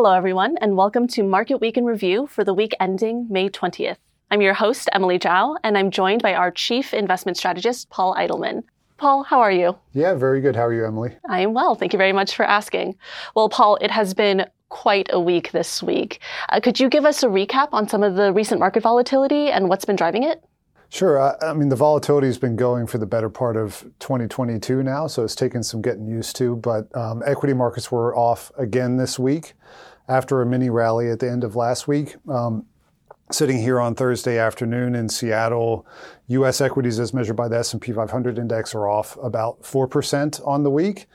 Hello, everyone, and welcome to Market Week in Review for the week ending May 20th. I'm your host, Emily Zhao, and I'm joined by our Chief Investment Strategist, Paul Eitelman. Paul, how are you? Yeah, very good. How are you, Emily? I am well. Thank you very much for asking. Well, Paul, it has been quite a week this week. Uh, could you give us a recap on some of the recent market volatility and what's been driving it? Sure. I, I, mean, the volatility has been going for the better part of 2022 now, so it's taken some getting used to. But um, equity markets were off again this week after a mini rally at the end of last week. Um, sitting here on Thursday afternoon in Seattle, U.S. equities as measured by the S&P 500 index are off about 4% on the week.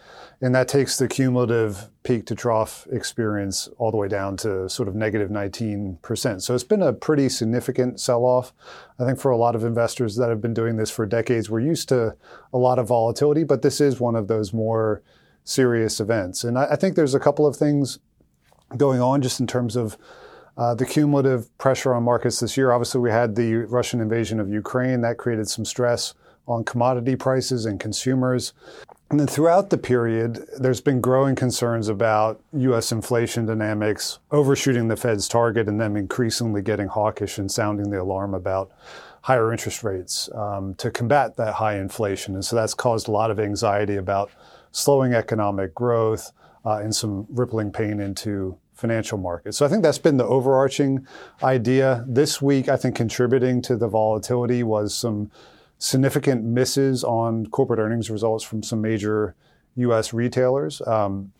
And that takes the cumulative peak to trough experience all the way down to sort of negative 19%. So it's been a pretty significant sell off. I think for a lot of investors that have been doing this for decades, we're used to a lot of volatility, but this is one of those more serious events. And I, I think there's a couple of things going on just in terms of uh, the cumulative pressure on markets this year. Obviously, we had the Russian invasion of Ukraine that created some stress on commodity prices and consumers. And then throughout the period, there's been growing concerns about U.S. inflation dynamics, overshooting the Fed's target, and then increasingly getting hawkish and sounding the alarm about higher interest rates um, to combat that high inflation. And so that's caused a lot of anxiety about slowing economic growth uh, and some rippling pain into financial markets. So I think that's been the overarching idea. This week, I think contributing to the volatility was some significant misses on corporate earnings results from some major U.S. retailers. Um,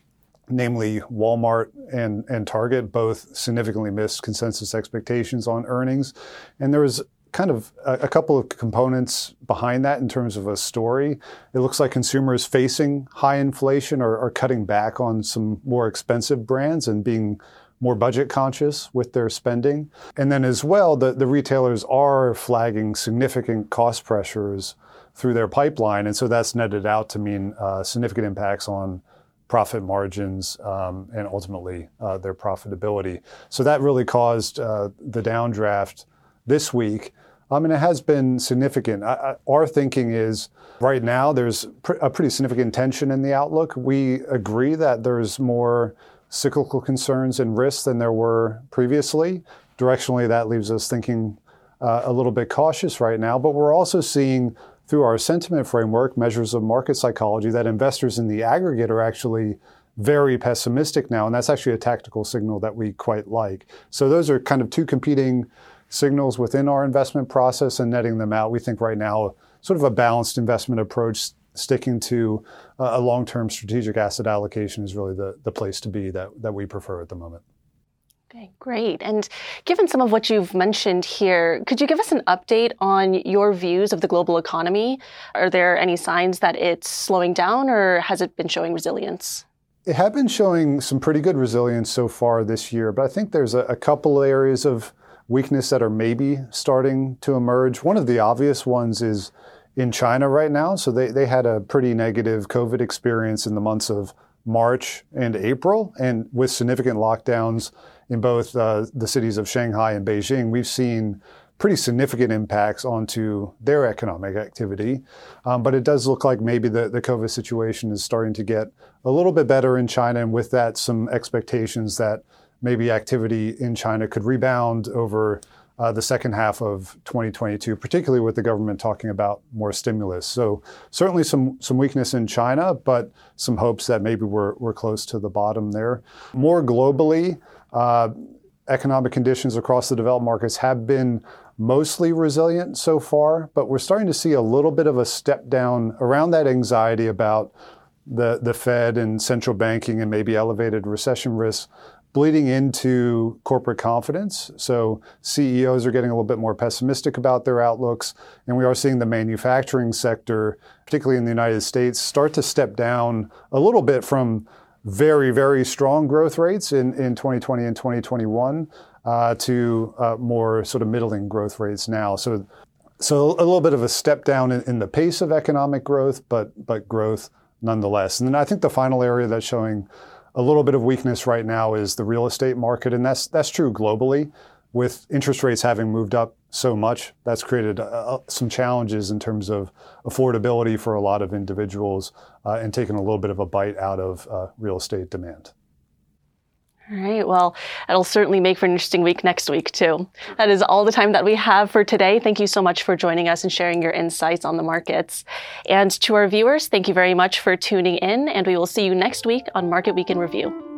namely Walmart and, and Target, both significantly missed consensus expectations on earnings. And there was kind of a, a, couple of components behind that in terms of a story. It looks like consumers facing high inflation are cutting back on some more expensive brands and being more budget conscious with their spending. And then as well, the, the retailers are flagging significant cost pressures through their pipeline. And so that's netted out to mean uh, significant impacts on profit margins um, and ultimately uh, their profitability. So that really caused uh, the downdraft this week. I mean, it has been significant. Our thinking is right now there's a pretty significant tension in the outlook. We agree that there's more cyclical concerns and risks than there were previously. Directionally, that leaves us thinking uh, a little bit cautious right now, but we're also seeing through our sentiment framework measures of market psychology that investors in the aggregate are actually very pessimistic now, and that's actually a tactical signal that we quite like. So those are kind of two competing signals within our investment process and netting them out. We think right now, sort of a balanced investment approach, sticking to a long term strategic asset allocation is really the, the place to be that, that we prefer at the moment. Okay, great. And given some of what you've mentioned here, could you give us an update on your views of the global economy? Are there any signs that it's slowing down or has it been showing resilience? It had been showing some pretty good resilience so far this year, but I think there's a, a couple of areas of weakness that are maybe starting to emerge. One of the obvious ones is in China right now. So they, they had a pretty negative COVID experience in the months of March and April, and with significant lockdowns in both uh, the cities of Shanghai and Beijing, we've seen pretty significant impacts onto their economic activity. Um, but it does look like maybe the, the COVID situation is starting to get a little bit better in China, and with that, some expectations that maybe activity in China could rebound over uh, the second half of 2022, particularly with the government talking about more stimulus. So certainly some some weakness in China, but some hopes that maybe we're we're close to the bottom there. More globally, uh, economic conditions across the developed markets have been mostly resilient so far, but we're starting to see a little bit of a step down around that anxiety about the, the Fed and central banking and maybe elevated recession risks bleeding into corporate confidence. So CEOs are getting a little bit more pessimistic about their outlooks. And we are seeing the manufacturing sector, particularly in the United States, start to step down a little bit from very, very strong growth rates in, in 2020 and 2021 uh, to uh, more sort of middling growth rates now. So, so a little bit of a step down in, in the pace of economic growth, but, but growth nonetheless. And then I think the final area that's showing a little bit of weakness right now is the real estate market, and that's that's true globally. With interest rates having moved up so much, that's created uh, uh, some challenges in terms of affordability for a lot of individuals uh, and taken a little bit of a bite out of uh, real estate demand. All right. Well, it'll certainly make for an interesting week next week, too. That is all the time that we have for today. Thank you so much for joining us and sharing your insights on the markets. And to our viewers, thank you very much for tuning in, and we will see you next week on Market Week in Review.